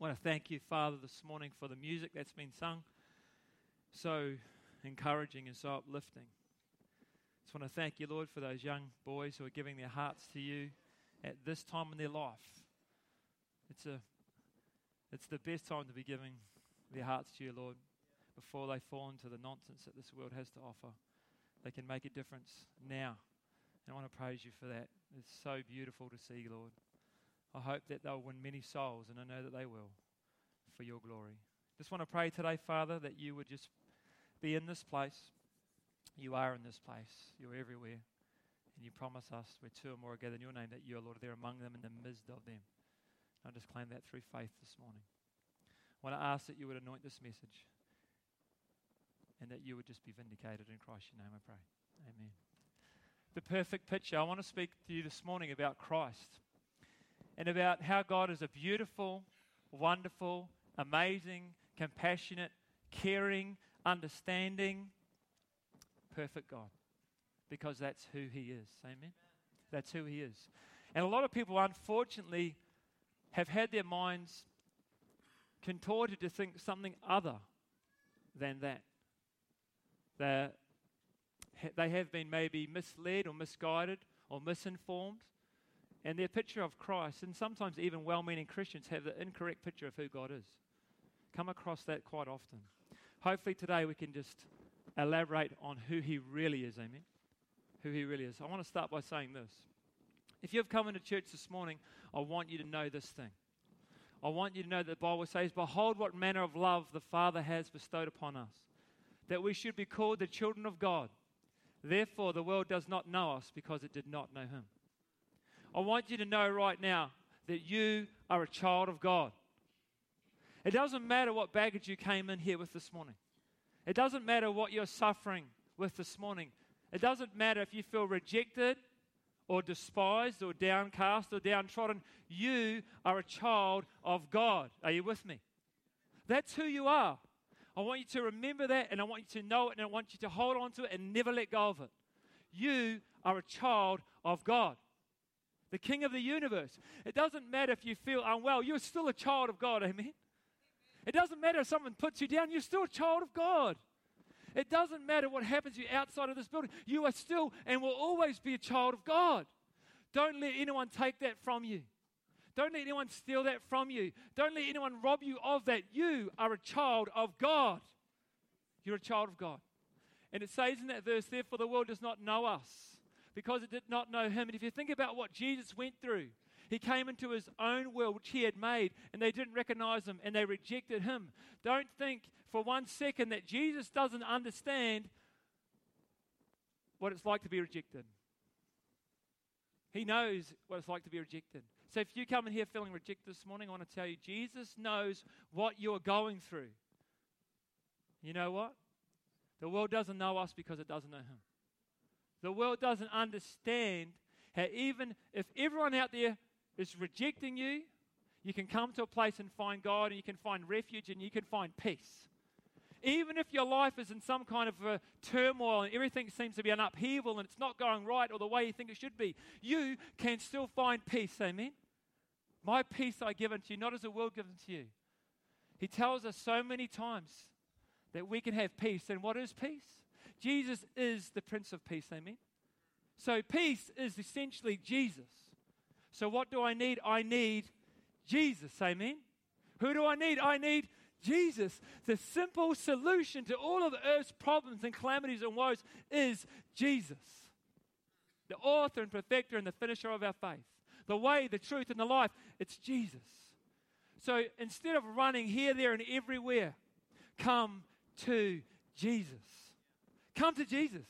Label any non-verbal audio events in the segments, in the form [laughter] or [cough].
I want to thank you, Father, this morning for the music that's been sung. So encouraging and so uplifting. I Just want to thank you, Lord, for those young boys who are giving their hearts to you at this time in their life. It's, a, it's the best time to be giving their hearts to you, Lord, before they fall into the nonsense that this world has to offer. They can make a difference now. And I want to praise you for that. It's so beautiful to see, Lord. I hope that they'll win many souls, and I know that they will, for your glory. Just want to pray today, Father, that you would just be in this place. You are in this place, you're everywhere. And you promise us, where two or more are gathered in your name, that you are, Lord, there among them in the midst of them. I just claim that through faith this morning. I want to ask that you would anoint this message and that you would just be vindicated in Christ's name, I pray. Amen. The perfect picture. I want to speak to you this morning about Christ and about how God is a beautiful, wonderful, amazing, compassionate, caring, understanding, perfect God. Because that's who He is. Amen? That's who He is. And a lot of people, unfortunately, have had their minds contorted to think something other than that. They're, they have been maybe misled or misguided or misinformed and their picture of Christ, and sometimes even well meaning Christians have the incorrect picture of who God is. Come across that quite often. Hopefully, today we can just elaborate on who He really is. Amen. Who He really is. I want to start by saying this. If you've come into church this morning, I want you to know this thing. I want you to know that the Bible says, Behold, what manner of love the Father has bestowed upon us, that we should be called the children of God. Therefore, the world does not know us because it did not know Him. I want you to know right now that you are a child of God. It doesn't matter what baggage you came in here with this morning. It doesn't matter what you're suffering with this morning. It doesn't matter if you feel rejected or despised or downcast or downtrodden. You are a child of God. Are you with me? That's who you are. I want you to remember that and I want you to know it and I want you to hold on to it and never let go of it. You are a child of God the King of the universe. It doesn't matter if you feel unwell, you're still a child of God, amen? It doesn't matter if someone puts you down, you're still a child of God. It doesn't matter what happens to you outside of this building, you are still and will always be a child of God. Don't let anyone take that from you. Don't let anyone steal that from you. Don't let anyone rob you of that. You are a child of God. You're a child of God. And it says in that verse, therefore the world does not know us because it did not know him. And if you think about what Jesus went through, he came into his own world, which he had made, and they didn't recognize him and they rejected him. Don't think for one second that Jesus doesn't understand what it's like to be rejected. He knows what it's like to be rejected. So if you come in here feeling rejected this morning, I want to tell you Jesus knows what you're going through. You know what? The world doesn't know us because it doesn't know him. The world doesn't understand how, even if everyone out there is rejecting you, you can come to a place and find God and you can find refuge and you can find peace. Even if your life is in some kind of a turmoil and everything seems to be an upheaval and it's not going right or the way you think it should be, you can still find peace. Amen? My peace I give unto you, not as the world gives to you. He tells us so many times that we can have peace. And what is peace? Jesus is the Prince of Peace, amen? So peace is essentially Jesus. So what do I need? I need Jesus, amen? Who do I need? I need Jesus. The simple solution to all of the earth's problems and calamities and woes is Jesus. The author and perfecter and the finisher of our faith. The way, the truth, and the life, it's Jesus. So instead of running here, there, and everywhere, come to Jesus. Come to Jesus.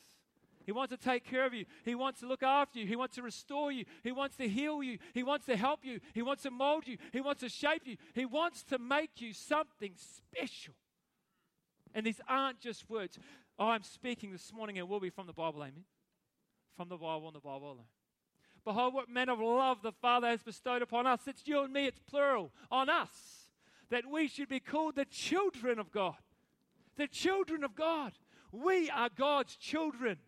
He wants to take care of you. He wants to look after you. He wants to restore you. He wants to heal you. He wants to help you. He wants to mold you. He wants to shape you. He wants to make you something special. And these aren't just words. I'm speaking this morning and will be from the Bible, amen? From the Bible and the Bible alone. Behold, what manner of love the Father has bestowed upon us. It's you and me, it's plural, on us. That we should be called the children of God. The children of God. We are God's children.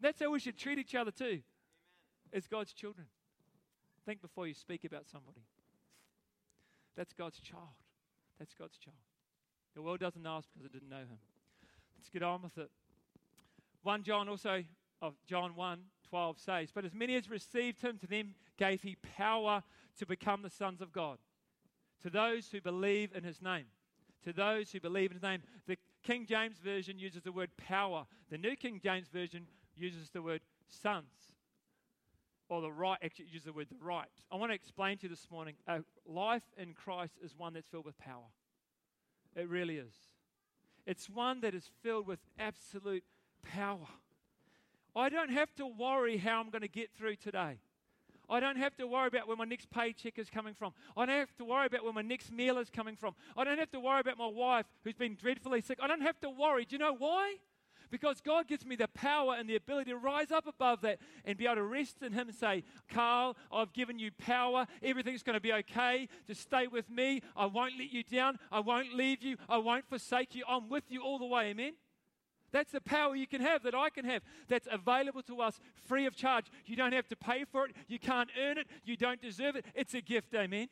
That's how we should treat each other too, Amen. as God's children. Think before you speak about somebody. That's God's child. That's God's child. The world doesn't know us because it didn't know him. Let's get on with it. 1 John also, of John 1 12 says, But as many as received him, to them gave he power to become the sons of God. To those who believe in his name. To those who believe in his name. The King James Version uses the word power. The New King James Version uses the word sons. Or the right, actually uses the word the right. I want to explain to you this morning a life in Christ is one that's filled with power. It really is. It's one that is filled with absolute power. I don't have to worry how I'm going to get through today. I don't have to worry about where my next paycheck is coming from. I don't have to worry about where my next meal is coming from. I don't have to worry about my wife who's been dreadfully sick. I don't have to worry. Do you know why? Because God gives me the power and the ability to rise up above that and be able to rest in Him and say, Carl, I've given you power. Everything's going to be okay. Just stay with me. I won't let you down. I won't leave you. I won't forsake you. I'm with you all the way. Amen. That's the power you can have, that I can have, that's available to us free of charge. You don't have to pay for it. You can't earn it. You don't deserve it. It's a gift, amen?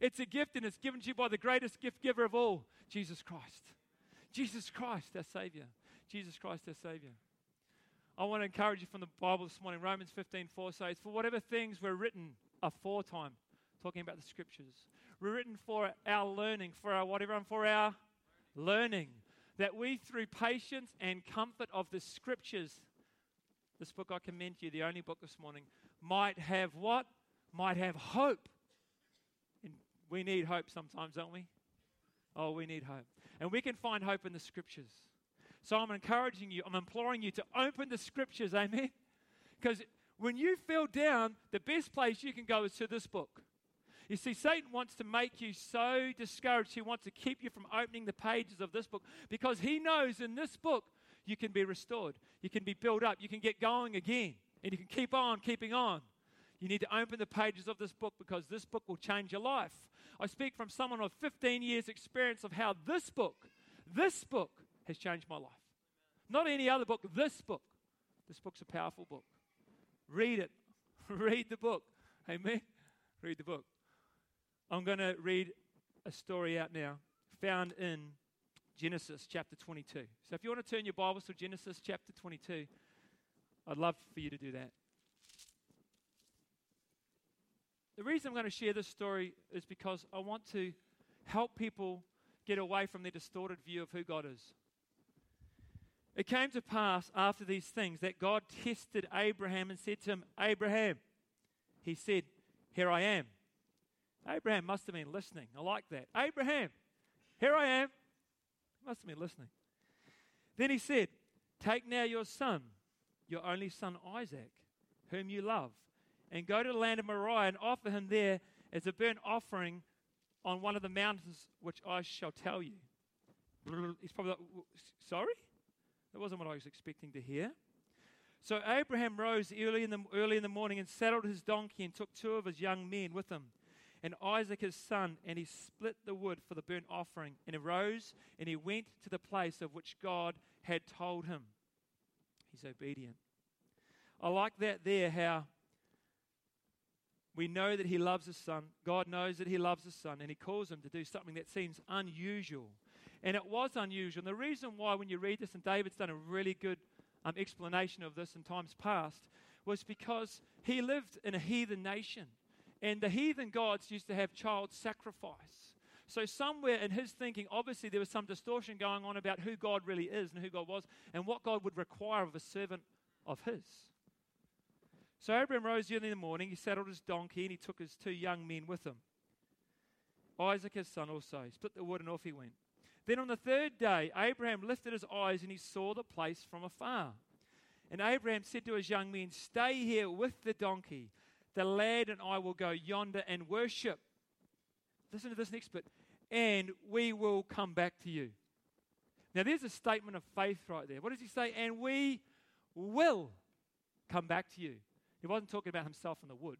It's a gift, and it's given to you by the greatest gift giver of all, Jesus Christ. Jesus Christ, our Savior. Jesus Christ, our Savior. I want to encourage you from the Bible this morning. Romans 15 4 says, For whatever things were written aforetime, talking about the scriptures, were written for our learning, for our whatever, and for our learning that we, through patience and comfort of the scriptures, this book I commend to you, the only book this morning, might have what? Might have hope. And we need hope sometimes, don't we? Oh, we need hope. And we can find hope in the scriptures. So I'm encouraging you, I'm imploring you to open the scriptures, amen? Because when you feel down, the best place you can go is to this book. You see, Satan wants to make you so discouraged. He wants to keep you from opening the pages of this book because he knows in this book you can be restored, you can be built up, you can get going again, and you can keep on keeping on. You need to open the pages of this book because this book will change your life. I speak from someone with 15 years' experience of how this book, this book, has changed my life. Not any other book, this book. This book's a powerful book. Read it. [laughs] Read the book. Amen. Read the book. I'm going to read a story out now found in Genesis chapter 22. So if you want to turn your Bibles to Genesis chapter 22, I'd love for you to do that. The reason I'm going to share this story is because I want to help people get away from their distorted view of who God is. It came to pass after these things that God tested Abraham and said to him, Abraham, he said, Here I am. Abraham must have been listening. I like that. Abraham, here I am. Must have been listening. Then he said, Take now your son, your only son Isaac, whom you love, and go to the land of Moriah and offer him there as a burnt offering on one of the mountains which I shall tell you. He's probably like, Sorry? That wasn't what I was expecting to hear. So Abraham rose early in, the, early in the morning and saddled his donkey and took two of his young men with him and Isaac his son, and he split the wood for the burnt offering, and arose, and he went to the place of which God had told him. He's obedient. I like that there, how we know that he loves his son. God knows that he loves his son, and he calls him to do something that seems unusual. And it was unusual. And the reason why, when you read this, and David's done a really good um, explanation of this in times past, was because he lived in a heathen nation. And the heathen gods used to have child sacrifice. So, somewhere in his thinking, obviously, there was some distortion going on about who God really is and who God was and what God would require of a servant of his. So, Abraham rose early in the morning. He saddled his donkey and he took his two young men with him. Isaac, his son, also. He split the wood and off he went. Then on the third day, Abraham lifted his eyes and he saw the place from afar. And Abraham said to his young men, Stay here with the donkey the lad and I will go yonder and worship. Listen to this next bit. And we will come back to you. Now, there's a statement of faith right there. What does he say? And we will come back to you. He wasn't talking about himself in the wood,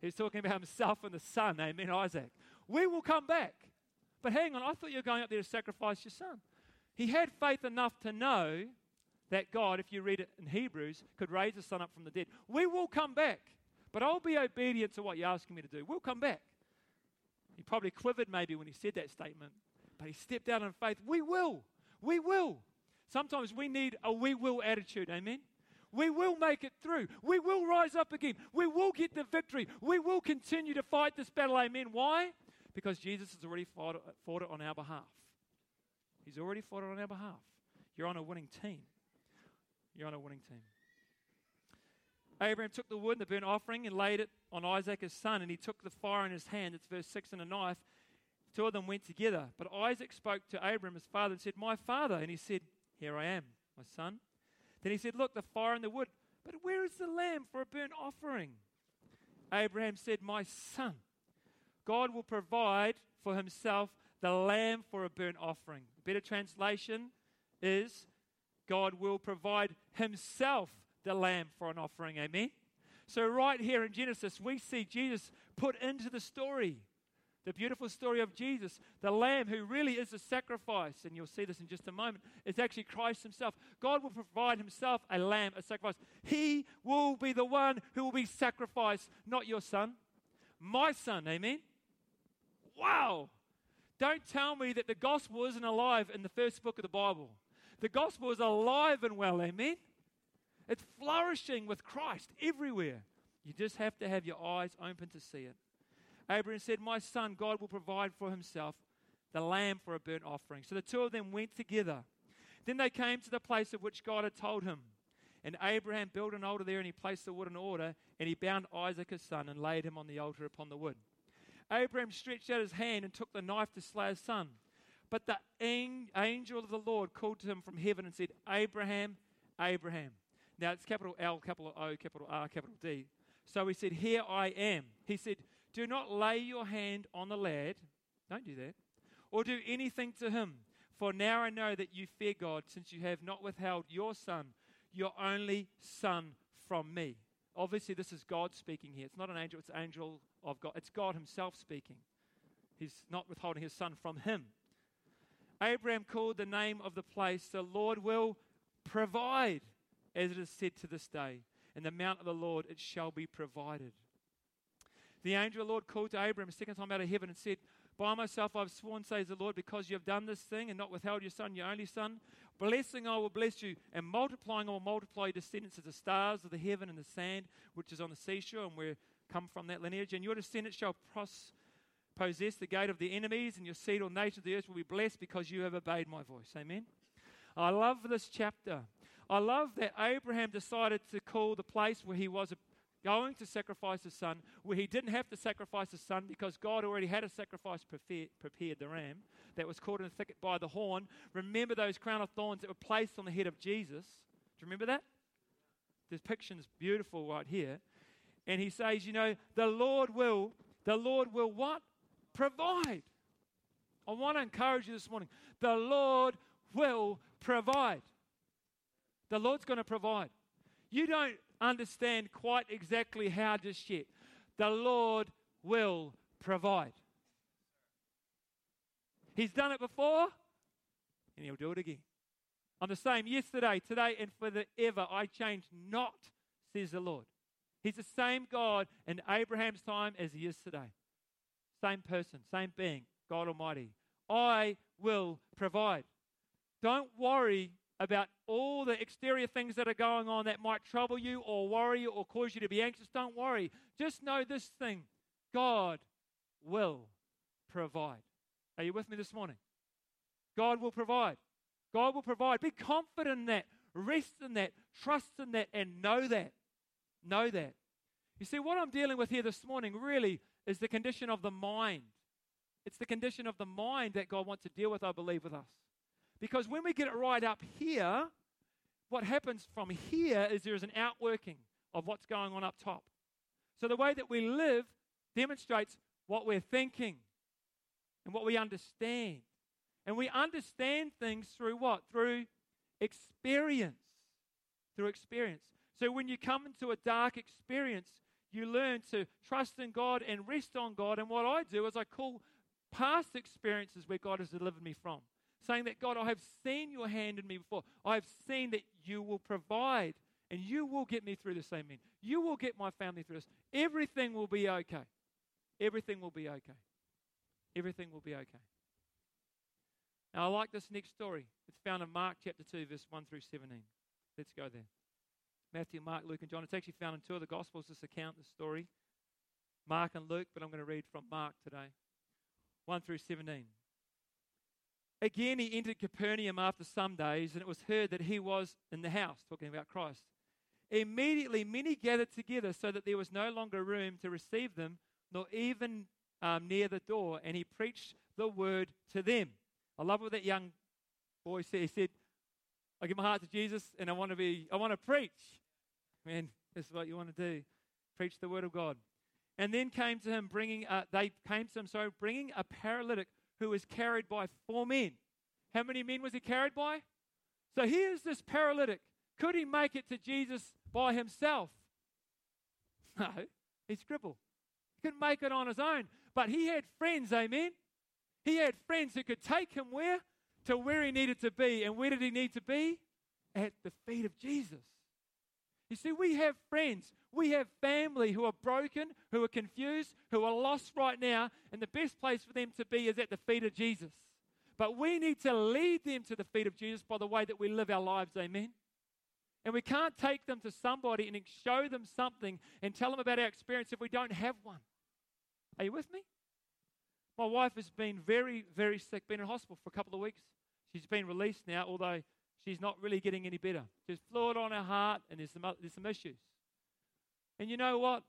he was talking about himself and the son, amen, Isaac. We will come back. But hang on, I thought you were going up there to sacrifice your son. He had faith enough to know that God, if you read it in Hebrews, could raise the son up from the dead. We will come back. But I'll be obedient to what you're asking me to do. We'll come back. He probably quivered maybe when he said that statement, but he stepped out in faith. We will. We will. Sometimes we need a we will attitude. Amen. We will make it through. We will rise up again. We will get the victory. We will continue to fight this battle. Amen. Why? Because Jesus has already fought, fought it on our behalf. He's already fought it on our behalf. You're on a winning team. You're on a winning team. Abraham took the wood and the burnt offering and laid it on Isaac his son, and he took the fire in his hand. It's verse 6 and a knife. Two of them went together. But Isaac spoke to Abraham, his father, and said, My father. And he said, Here I am, my son. Then he said, Look, the fire and the wood, but where is the lamb for a burnt offering? Abraham said, My son, God will provide for himself the lamb for a burnt offering. A better translation is, God will provide himself the lamb for an offering. Amen? So, right here in Genesis, we see Jesus put into the story the beautiful story of Jesus, the Lamb who really is a sacrifice, and you'll see this in just a moment, is actually Christ Himself. God will provide Himself a lamb, a sacrifice. He will be the one who will be sacrificed, not your son, my son. Amen? Wow! Don't tell me that the gospel isn't alive in the first book of the Bible. The gospel is alive and well. Amen? It's flourishing with Christ everywhere. You just have to have your eyes open to see it. Abraham said, My son, God will provide for himself the lamb for a burnt offering. So the two of them went together. Then they came to the place of which God had told him. And Abraham built an altar there, and he placed the wood in order, and he bound Isaac his son, and laid him on the altar upon the wood. Abraham stretched out his hand and took the knife to slay his son. But the angel of the Lord called to him from heaven and said, Abraham, Abraham. Now it's capital L, capital O, capital R, capital D. So he said, Here I am. He said, Do not lay your hand on the lad. Don't do that. Or do anything to him. For now I know that you fear God, since you have not withheld your son, your only son, from me. Obviously, this is God speaking here. It's not an angel, it's an angel of God. It's God Himself speaking. He's not withholding His son from Him. Abraham called the name of the place, the Lord will provide as it is said to this day. In the mount of the Lord it shall be provided. The angel of the Lord called to Abraham a second time out of heaven and said, By myself I've sworn, says the Lord, because you have done this thing and not withheld your son, your only son. Blessing I will bless you, and multiplying I will multiply your descendants as the stars of the heaven and the sand which is on the seashore, and we come from that lineage. And your descendants shall pros- possess the gate of the enemies, and your seed or nation of the earth will be blessed because you have obeyed my voice. Amen. I love this chapter I love that Abraham decided to call the place where he was going to sacrifice his son, where he didn't have to sacrifice his son because God already had a sacrifice prepared, the ram that was caught in the thicket by the horn. Remember those crown of thorns that were placed on the head of Jesus? Do you remember that? The picture is beautiful right here. And he says, you know, the Lord will, the Lord will what? Provide. I want to encourage you this morning. The Lord will provide. The Lord's going to provide. You don't understand quite exactly how just yet. The Lord will provide. He's done it before, and He'll do it again. I'm the same yesterday, today, and forever. I change not, says the Lord. He's the same God in Abraham's time as He is today. Same person, same being, God Almighty. I will provide. Don't worry about all the exterior things that are going on that might trouble you or worry you or cause you to be anxious, don't worry. Just know this thing God will provide. Are you with me this morning? God will provide. God will provide. Be confident in that. Rest in that. Trust in that. And know that. Know that. You see, what I'm dealing with here this morning really is the condition of the mind. It's the condition of the mind that God wants to deal with, I believe, with us. Because when we get it right up here, what happens from here is there is an outworking of what's going on up top. So the way that we live demonstrates what we're thinking and what we understand. And we understand things through what? Through experience. Through experience. So when you come into a dark experience, you learn to trust in God and rest on God. And what I do is I call past experiences where God has delivered me from saying that, God, I have seen your hand in me before. I have seen that you will provide and you will get me through this. Amen. You will get my family through this. Everything will be okay. Everything will be okay. everything will be okay. Now, I like this next story. It's found in Mark chapter 2, verse 1 through 17. Let's go there. Matthew, Mark, Luke, and John. It's actually found in two of the Gospels, this account, this story. Mark and Luke, but I'm going to read from Mark today. 1 through 17. Again, he entered Capernaum after some days, and it was heard that he was in the house, talking about Christ. Immediately, many gathered together so that there was no longer room to receive them, nor even um, near the door, and he preached the word to them. I love what that young boy said. He said, I give my heart to Jesus, and I want to be, I want to preach. Man, this is what you want to do. Preach the word of God. And then came to him, bringing, a, they came to him, so bringing a paralytic who was carried by four men. How many men was he carried by? So here's this paralytic. Could he make it to Jesus by himself? [laughs] No, he's crippled. He couldn't make it on his own. But he had friends, amen? He had friends who could take him where? To where he needed to be. And where did he need to be? At the feet of Jesus. You see, we have friends, we have family who are broken, who are confused, who are lost right now, and the best place for them to be is at the feet of Jesus. But we need to lead them to the feet of Jesus by the way that we live our lives, amen? And we can't take them to somebody and show them something and tell them about our experience if we don't have one. Are you with me? My wife has been very, very sick, been in hospital for a couple of weeks. She's been released now, although she's not really getting any better. There's fluid on her heart, and there's some, there's some issues. And you know what?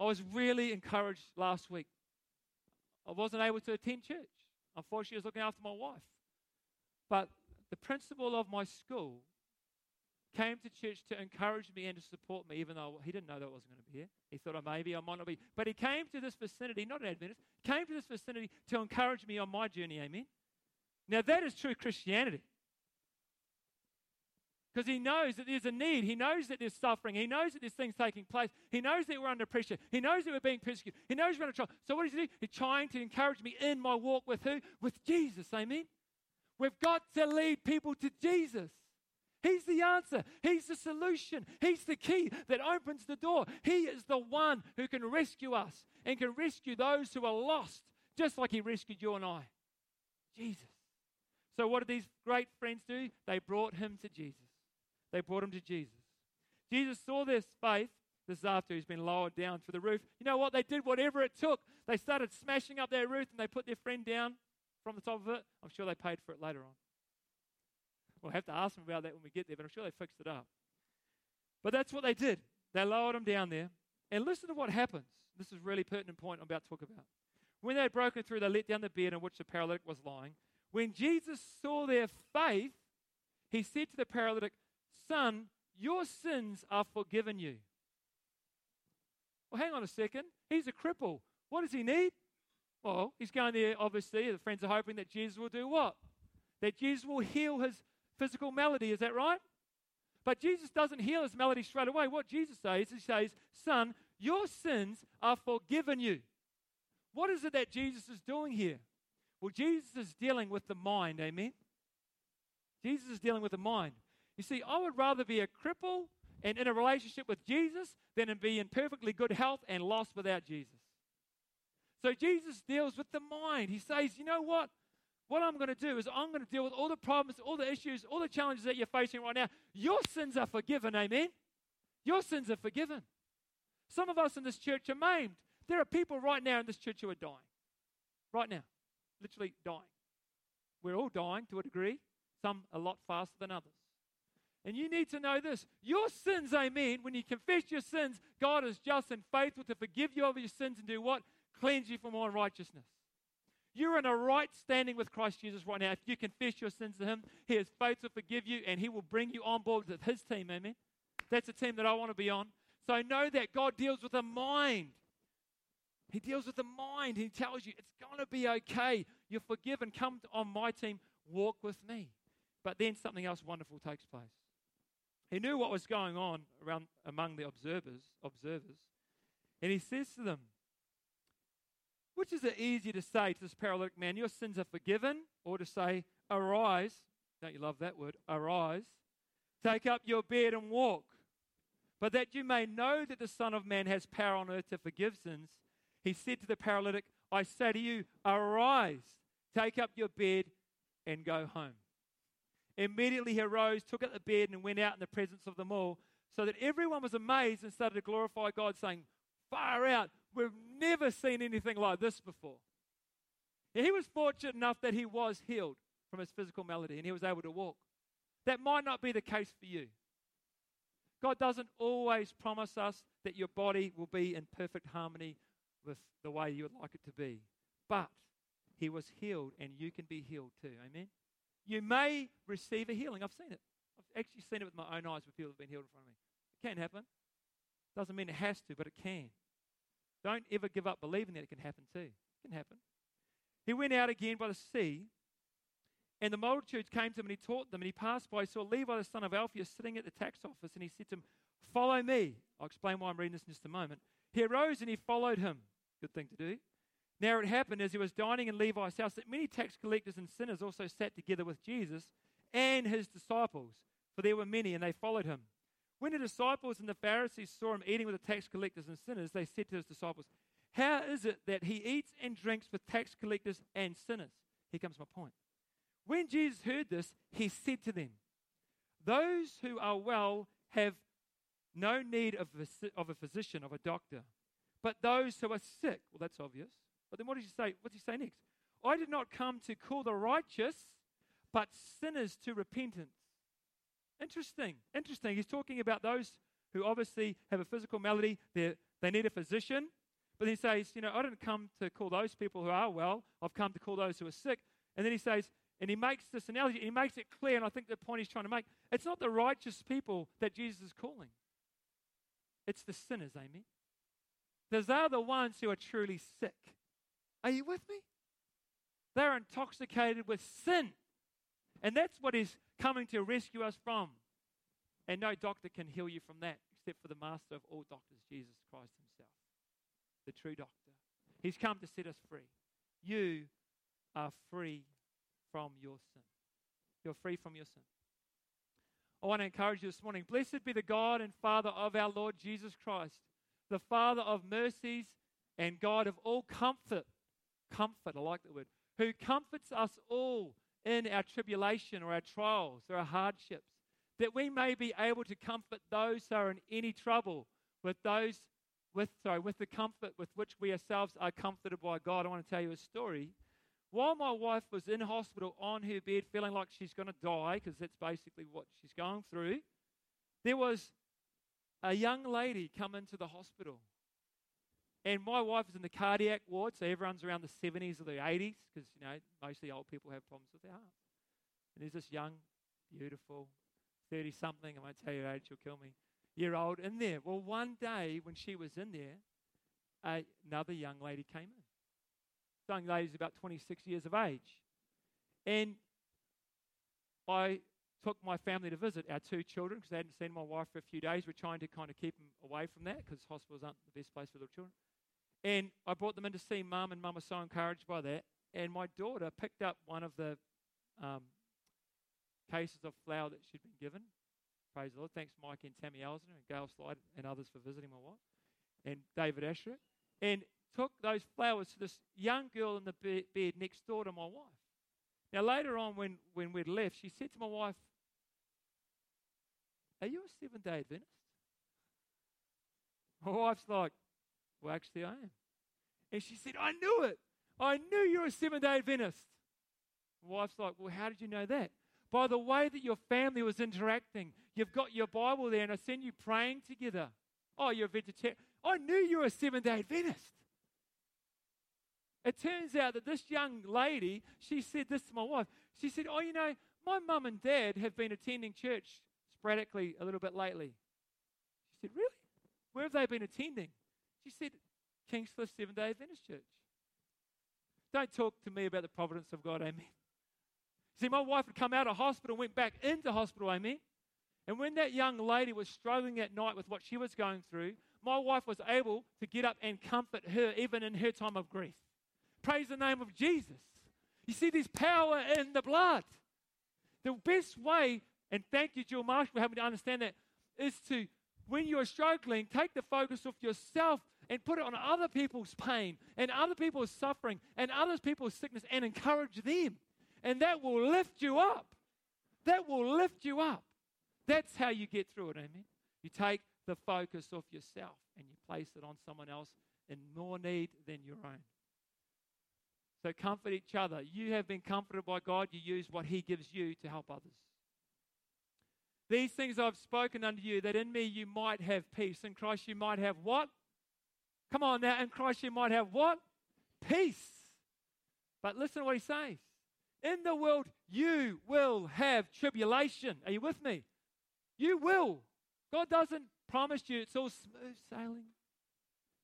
I was really encouraged last week. I wasn't able to attend church. Unfortunately, I was looking after my wife. But the principal of my school came to church to encourage me and to support me, even though he didn't know that I wasn't going to be here. He thought oh, maybe I might not be. But he came to this vicinity, not an Adventist, came to this vicinity to encourage me on my journey. Amen. Now, that is true Christianity. Because he knows that there's a need. He knows that there's suffering. He knows that there's things taking place. He knows that we're under pressure. He knows that we're being persecuted. He knows we're under trial. So what does he do? He's trying to encourage me in my walk with who? With Jesus. Amen. We've got to lead people to Jesus. He's the answer. He's the solution. He's the key that opens the door. He is the one who can rescue us and can rescue those who are lost, just like He rescued you and I. Jesus. So, what did these great friends do? They brought him to Jesus. They brought him to Jesus. Jesus saw this faith. This is after he's been lowered down to the roof. You know what? They did whatever it took. They started smashing up their roof and they put their friend down from the top of it. I'm sure they paid for it later on. We'll have to ask them about that when we get there, but I'm sure they fixed it up. But that's what they did. They lowered him down there. And listen to what happens. This is a really pertinent point I'm about to talk about. When they had broken through, they let down the bed on which the paralytic was lying. When Jesus saw their faith, he said to the paralytic, Son, your sins are forgiven you. Well, hang on a second. He's a cripple. What does he need? Well, he's going there, obviously. The friends are hoping that Jesus will do what? That Jesus will heal his physical malady. Is that right? But Jesus doesn't heal his malady straight away. What Jesus says, he says, Son, your sins are forgiven you. What is it that Jesus is doing here? Well, Jesus is dealing with the mind, amen? Jesus is dealing with the mind. You see, I would rather be a cripple and in a relationship with Jesus than to be in perfectly good health and lost without Jesus. So Jesus deals with the mind. He says, you know what? What I'm going to do is I'm going to deal with all the problems, all the issues, all the challenges that you're facing right now. Your sins are forgiven, amen? Your sins are forgiven. Some of us in this church are maimed. There are people right now in this church who are dying. Right now. Literally dying. We're all dying to a degree, some a lot faster than others. And you need to know this your sins, amen, when you confess your sins, God is just and faithful to forgive you of your sins and do what? Cleanse you from all unrighteousness. You're in a right standing with Christ Jesus right now. If you confess your sins to Him, He is faithful to forgive you and He will bring you on board with His team. Amen. That's a team that I want to be on. So I know that God deals with the mind. He deals with the mind. He tells you it's going to be okay. You're forgiven. Come on my team. Walk with me. But then something else wonderful takes place. He knew what was going on around among the observers, observers, and he says to them, which is it easier to say to this paralytic man, Your sins are forgiven, or to say, Arise, don't you love that word? Arise, take up your bed and walk. But that you may know that the Son of Man has power on earth to forgive sins, he said to the paralytic, I say to you, arise, take up your bed, and go home. Immediately he arose, took up the bed, and went out in the presence of them all, so that everyone was amazed and started to glorify God, saying, Far out, we've never seen anything like this before. he was fortunate enough that he was healed from his physical malady and he was able to walk. That might not be the case for you. God doesn't always promise us that your body will be in perfect harmony with the way you would like it to be. But he was healed, and you can be healed too. Amen? You may receive a healing. I've seen it. I've actually seen it with my own eyes where people have been healed in front of me. It can happen. Doesn't mean it has to, but it can. Don't ever give up believing that it can happen too. It can happen. He went out again by the sea, and the multitudes came to him, and he taught them. And he passed by, saw Levi the son of Alphaeus sitting at the tax office, and he said to him, Follow me. I'll explain why I'm reading this in just a moment. He arose and he followed him. Good thing to do. Now it happened as he was dining in Levi's house that many tax collectors and sinners also sat together with Jesus and his disciples, for there were many, and they followed him. When the disciples and the Pharisees saw him eating with the tax collectors and sinners, they said to his disciples, How is it that he eats and drinks with tax collectors and sinners? Here comes my point. When Jesus heard this, he said to them, Those who are well have no need of a, physician, of a doctor, but those who are sick. Well, that's obvious. But then what does he say? What does he say next? I did not come to call the righteous, but sinners to repentance. Interesting. Interesting. He's talking about those who obviously have a physical malady. They they need a physician. But then he says, you know, I didn't come to call those people who are well. I've come to call those who are sick. And then he says, and he makes this analogy, he makes it clear, and I think the point he's trying to make, it's not the righteous people that Jesus is calling. It's the sinners, amen. Those are the ones who are truly sick. Are you with me? They're intoxicated with sin. And that's what is coming to rescue us from. And no doctor can heal you from that except for the master of all doctors, Jesus Christ Himself, the true doctor. He's come to set us free. You are free from your sin. You're free from your sin. I want to encourage you this morning. Blessed be the God and Father of our Lord Jesus Christ, the Father of mercies and God of all comfort. Comfort, I like that word. Who comforts us all in our tribulation or our trials or our hardships, that we may be able to comfort those who are in any trouble with those with sorry with the comfort with which we ourselves are comforted by God. I want to tell you a story while my wife was in hospital on her bed, feeling like she's going to die, because that's basically what she's going through, there was a young lady come into the hospital. And my wife is in the cardiac ward, so everyone's around the 70s or the 80s, because, you know, mostly old people have problems with their hearts. And there's this young, beautiful, 30 something, I won't tell you her age, she'll kill me, year old in there. Well, one day when she was in there, another young lady came in young lady's about 26 years of age. And I took my family to visit our two children because they hadn't seen my wife for a few days. We're trying to kind of keep them away from that because hospitals aren't the best place for little children. And I brought them in to see mum, and mum was so encouraged by that. And my daughter picked up one of the um, cases of flour that she'd been given. Praise the Lord. Thanks, Mike and Tammy Elsner and Gail Slide and others for visiting my wife, and David Asher. And took those flowers to this young girl in the bed next door to my wife. Now, later on, when, when we'd left, she said to my wife, Are you a seven day Adventist? My wife's like, Well, actually, I am. And she said, I knew it. I knew you were a seven day Adventist. My wife's like, Well, how did you know that? By the way that your family was interacting. You've got your Bible there, and I seen you praying together. Oh, you're a vegetarian. I knew you were a seven day Adventist. It turns out that this young lady, she said this to my wife. She said, Oh, you know, my mum and dad have been attending church sporadically a little bit lately. She said, Really? Where have they been attending? She said, Kingscliff Seven Day Adventist Church. Don't talk to me about the providence of God, amen. See, my wife had come out of hospital, and went back into hospital, amen. And when that young lady was struggling at night with what she was going through, my wife was able to get up and comfort her even in her time of grief. Praise the name of Jesus. You see, there's power in the blood. The best way, and thank you, Jill Marsh, for helping me to understand that, is to, when you're struggling, take the focus off yourself and put it on other people's pain and other people's suffering and other people's sickness and encourage them. And that will lift you up. That will lift you up. That's how you get through it, amen. You take the focus off yourself and you place it on someone else in more need than your own. So comfort each other. You have been comforted by God. You use what He gives you to help others. These things I've spoken unto you, that in me you might have peace. In Christ you might have what? Come on now. In Christ you might have what? Peace. But listen to what He says. In the world you will have tribulation. Are you with me? You will. God doesn't promise you it's all smooth sailing.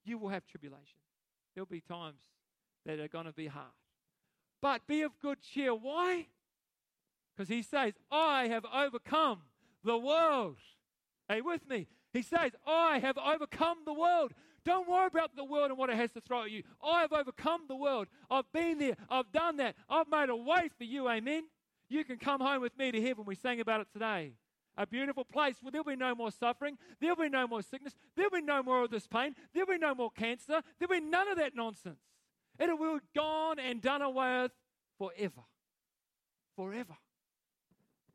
You will have tribulation. There'll be times that are going to be hard. But be of good cheer. Why? Because he says, I have overcome the world. Are you with me? He says, I have overcome the world. Don't worry about the world and what it has to throw at you. I have overcome the world. I've been there. I've done that. I've made a way for you. Amen. You can come home with me to heaven. We sang about it today. A beautiful place where there'll be no more suffering. There'll be no more sickness. There'll be no more of this pain. There'll be no more cancer. There'll be none of that nonsense. It will be gone and done away with forever. Forever.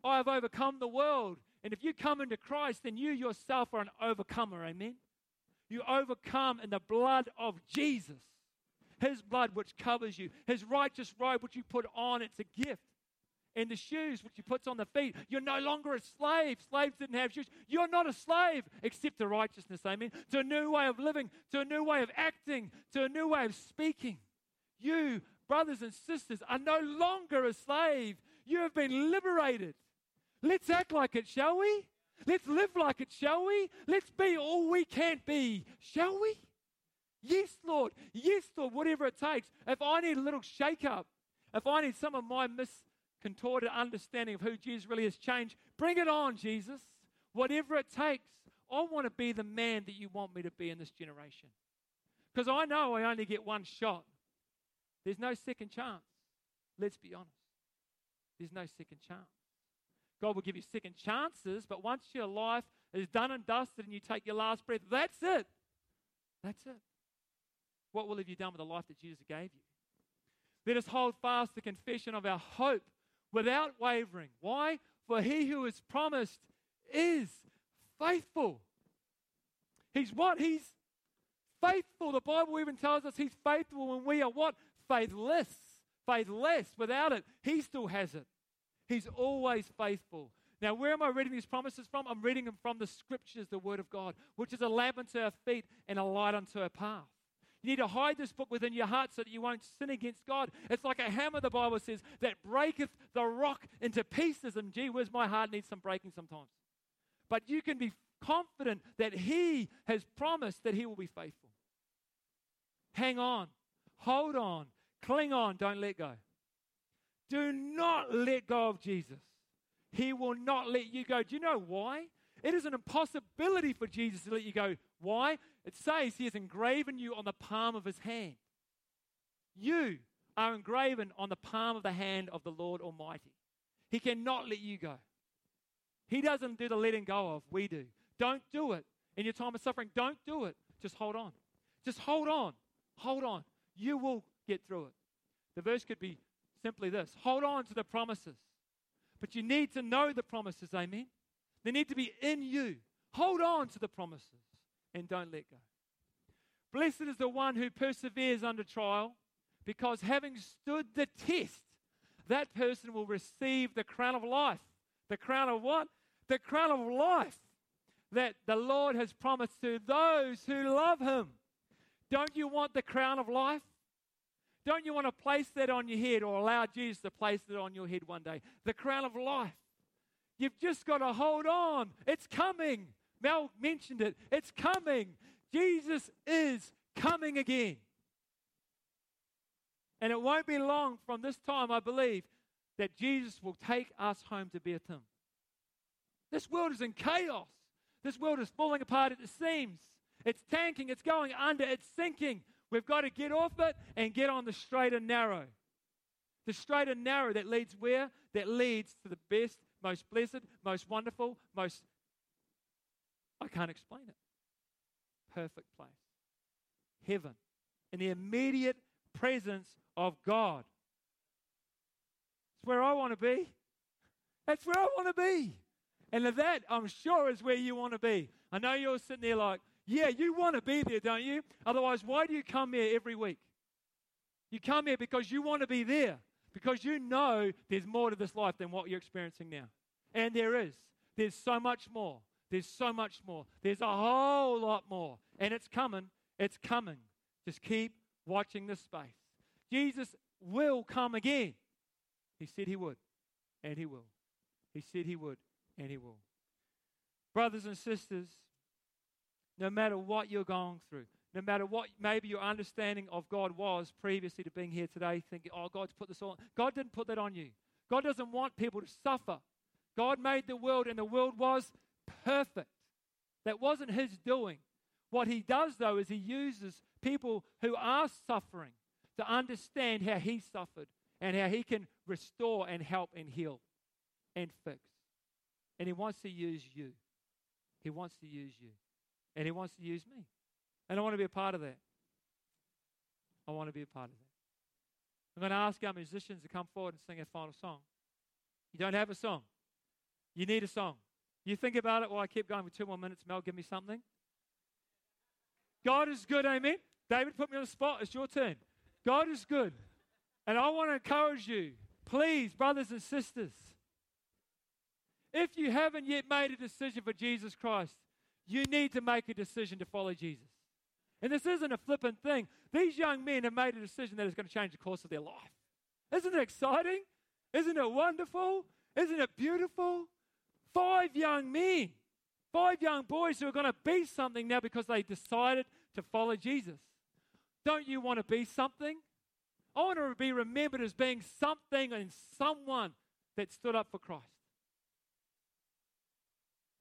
I have overcome the world. And if you come into Christ, then you yourself are an overcomer. Amen. You overcome in the blood of Jesus. His blood which covers you. His righteous robe which you put on. It's a gift. And the shoes which he puts on the feet. You're no longer a slave. Slaves didn't have shoes. You're not a slave except to righteousness. Amen. To a new way of living, to a new way of acting, to a new way of speaking. You, brothers and sisters, are no longer a slave. You have been liberated. Let's act like it, shall we? Let's live like it, shall we? Let's be all we can't be, shall we? Yes, Lord. Yes, Lord, whatever it takes. If I need a little shake up, if I need some of my miscontorted understanding of who Jesus really is changed, bring it on, Jesus. Whatever it takes. I want to be the man that you want me to be in this generation. Because I know I only get one shot. There's no second chance. Let's be honest. There's no second chance. God will give you second chances, but once your life is done and dusted and you take your last breath, that's it. That's it. What will have you done with the life that Jesus gave you? Let us hold fast the confession of our hope without wavering. Why? For he who is promised is faithful. He's what? He's faithful. The Bible even tells us he's faithful when we are what? Faithless. Faithless. Without it, he still has it. He's always faithful. Now, where am I reading these promises from? I'm reading them from the scriptures, the Word of God, which is a lamp unto our feet and a light unto our path. You need to hide this book within your heart so that you won't sin against God. It's like a hammer, the Bible says, that breaketh the rock into pieces. And gee whiz, my heart needs some breaking sometimes. But you can be confident that He has promised that He will be faithful. Hang on, hold on, cling on, don't let go. Do not let go of Jesus. He will not let you go. Do you know why? It is an impossibility for Jesus to let you go. Why? It says he has engraven you on the palm of his hand. You are engraven on the palm of the hand of the Lord Almighty. He cannot let you go. He doesn't do the letting go of, we do. Don't do it. In your time of suffering, don't do it. Just hold on. Just hold on. Hold on. You will get through it. The verse could be simply this hold on to the promises. But you need to know the promises, amen? They need to be in you. Hold on to the promises and don't let go. Blessed is the one who perseveres under trial, because having stood the test, that person will receive the crown of life. The crown of what? The crown of life that the Lord has promised to those who love Him. Don't you want the crown of life? Don't you want to place that on your head or allow Jesus to place it on your head one day? The crown of life. You've just got to hold on. It's coming. Mel mentioned it. It's coming. Jesus is coming again. And it won't be long from this time, I believe, that Jesus will take us home to be with Him. This world is in chaos. This world is falling apart at the seams. It's tanking, it's going under, it's sinking. We've got to get off it and get on the straight and narrow. The straight and narrow that leads where? That leads to the best, most blessed, most wonderful, most, I can't explain it, perfect place. heaven, in the immediate presence of God. It's where I want to be. That's where I want to be. And that, I'm sure, is where you want to be. I know you're sitting there like, yeah, you want to be there, don't you? Otherwise, why do you come here every week? You come here because you want to be there, because you know there's more to this life than what you're experiencing now. And there is. There's so much more. There's so much more. There's a whole lot more. And it's coming. It's coming. Just keep watching this space. Jesus will come again. He said he would, and he will. He said he would, and he will. Brothers and sisters, no matter what you're going through, no matter what maybe your understanding of God was previously to being here today, thinking, oh, God's put this on. God didn't put that on you. God doesn't want people to suffer. God made the world, and the world was perfect. That wasn't His doing. What He does, though, is He uses people who are suffering to understand how He suffered and how He can restore and help and heal and fix. And He wants to use you. He wants to use you. And He wants to use me. And I want to be a part of that. I want to be a part of that. I'm going to ask our musicians to come forward and sing a final song. You don't have a song. You need a song. You think about it while I keep going for two more minutes. Mel, give me something. God is good, amen. David, put me on the spot. It's your turn. God is good. And I want to encourage you, please, brothers and sisters, if you haven't yet made a decision for Jesus Christ, you need to make a decision to follow Jesus. And this isn't a flippant thing. These young men have made a decision that is going to change the course of their life. Isn't it exciting? Isn't it wonderful? Isn't it beautiful? Five young men, five young boys who are going to be something now because they decided to follow Jesus. Don't you want to be something? I want to be remembered as being something and someone that stood up for Christ.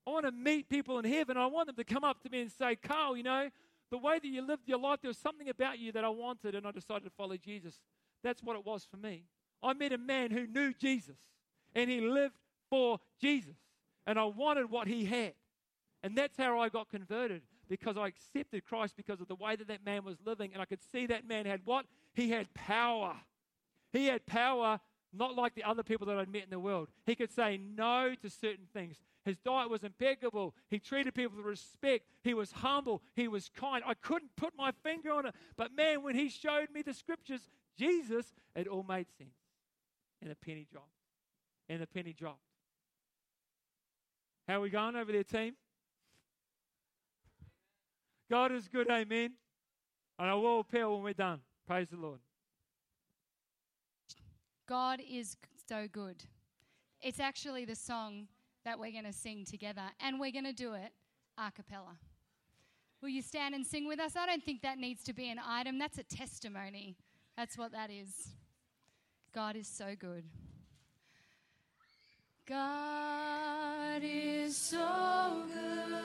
I want to meet people in heaven. I want them to come up to me and say, Carl, you know, the way that you lived your life, there was something about you that I wanted, and I decided to follow Jesus. That's what it was for me. I met a man who knew Jesus, and he lived for Jesus, and I wanted what he had. And that's how I got converted because I accepted Christ because of the way that that man was living. And I could see that man had what? He had power. He had power not like the other people that I'd met in the world. He could say no to certain things. His diet was impeccable. He treated people with respect. He was humble. He was kind. I couldn't put my finger on it. But man, when he showed me the scriptures, Jesus, it all made sense. And the penny dropped. And the penny dropped. How are we going over there, team? God is good, amen. And I will appeal when we're done. Praise the Lord. God is so good. It's actually the song that we're going to sing together, and we're going to do it a cappella. Will you stand and sing with us? I don't think that needs to be an item, that's a testimony. That's what that is. God is so good. God is so good.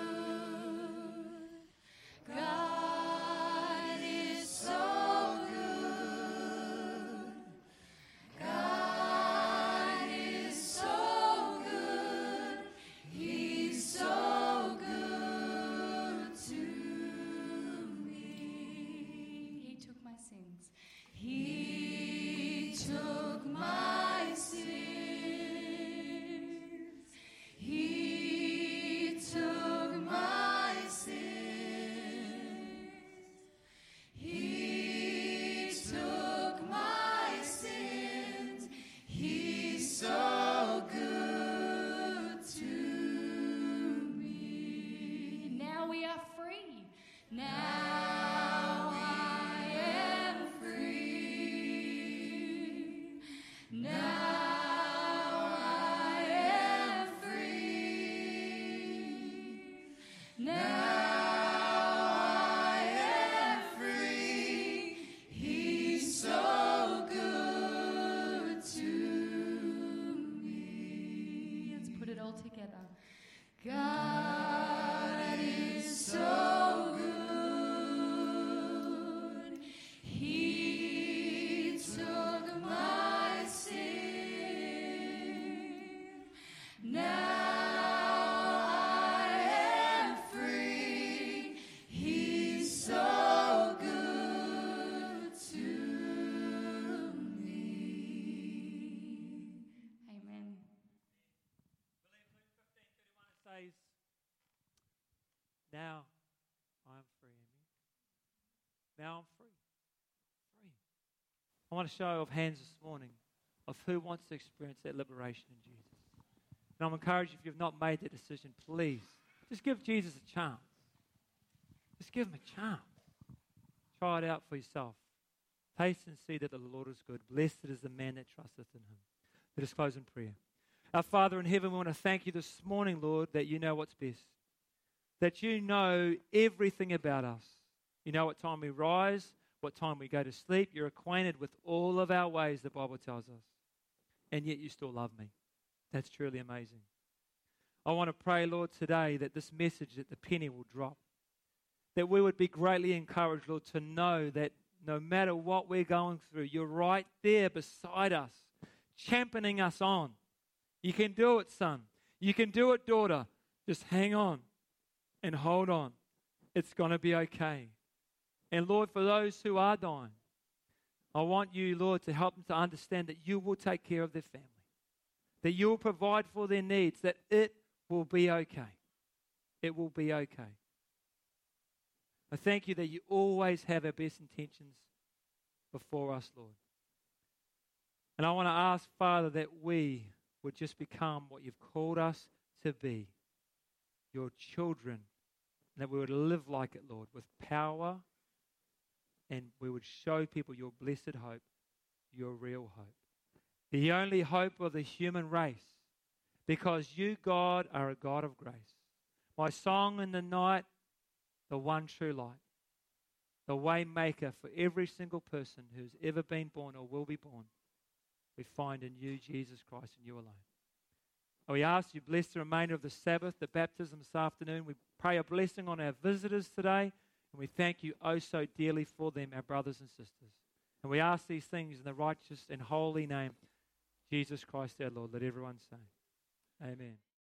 God Now I'm free. Now I'm free. Free. I want to show of hands this morning of who wants to experience that liberation in Jesus. And I'm encouraged if you've not made that decision, please just give Jesus a chance. Just give him a chance. Try it out for yourself. Taste and see that the Lord is good. Blessed is the man that trusteth in him. Let us close in prayer. Our Father in heaven, we want to thank you this morning, Lord, that you know what's best. That you know everything about us. You know what time we rise, what time we go to sleep. You're acquainted with all of our ways, the Bible tells us. And yet you still love me. That's truly amazing. I want to pray, Lord, today that this message, that the penny will drop. That we would be greatly encouraged, Lord, to know that no matter what we're going through, you're right there beside us, championing us on. You can do it, son. You can do it, daughter. Just hang on and hold on. It's going to be okay. And Lord, for those who are dying, I want you, Lord, to help them to understand that you will take care of their family, that you will provide for their needs, that it will be okay. It will be okay. I thank you that you always have our best intentions before us, Lord. And I want to ask, Father, that we would just become what you've called us to be your children, that we would live like it, Lord, with power, and we would show people your blessed hope, your real hope. The only hope of the human race, because you, God, are a God of grace. My song in the night, the one true light, the way maker for every single person who's ever been born or will be born, we find in you, Jesus Christ, and you alone. And we ask you bless the remainder of the Sabbath, the baptism this afternoon. We pray a blessing on our visitors today, and we thank you oh so dearly for them, our brothers and sisters. And we ask these things in the righteous and holy name, Jesus Christ our Lord. Let everyone say, Amen.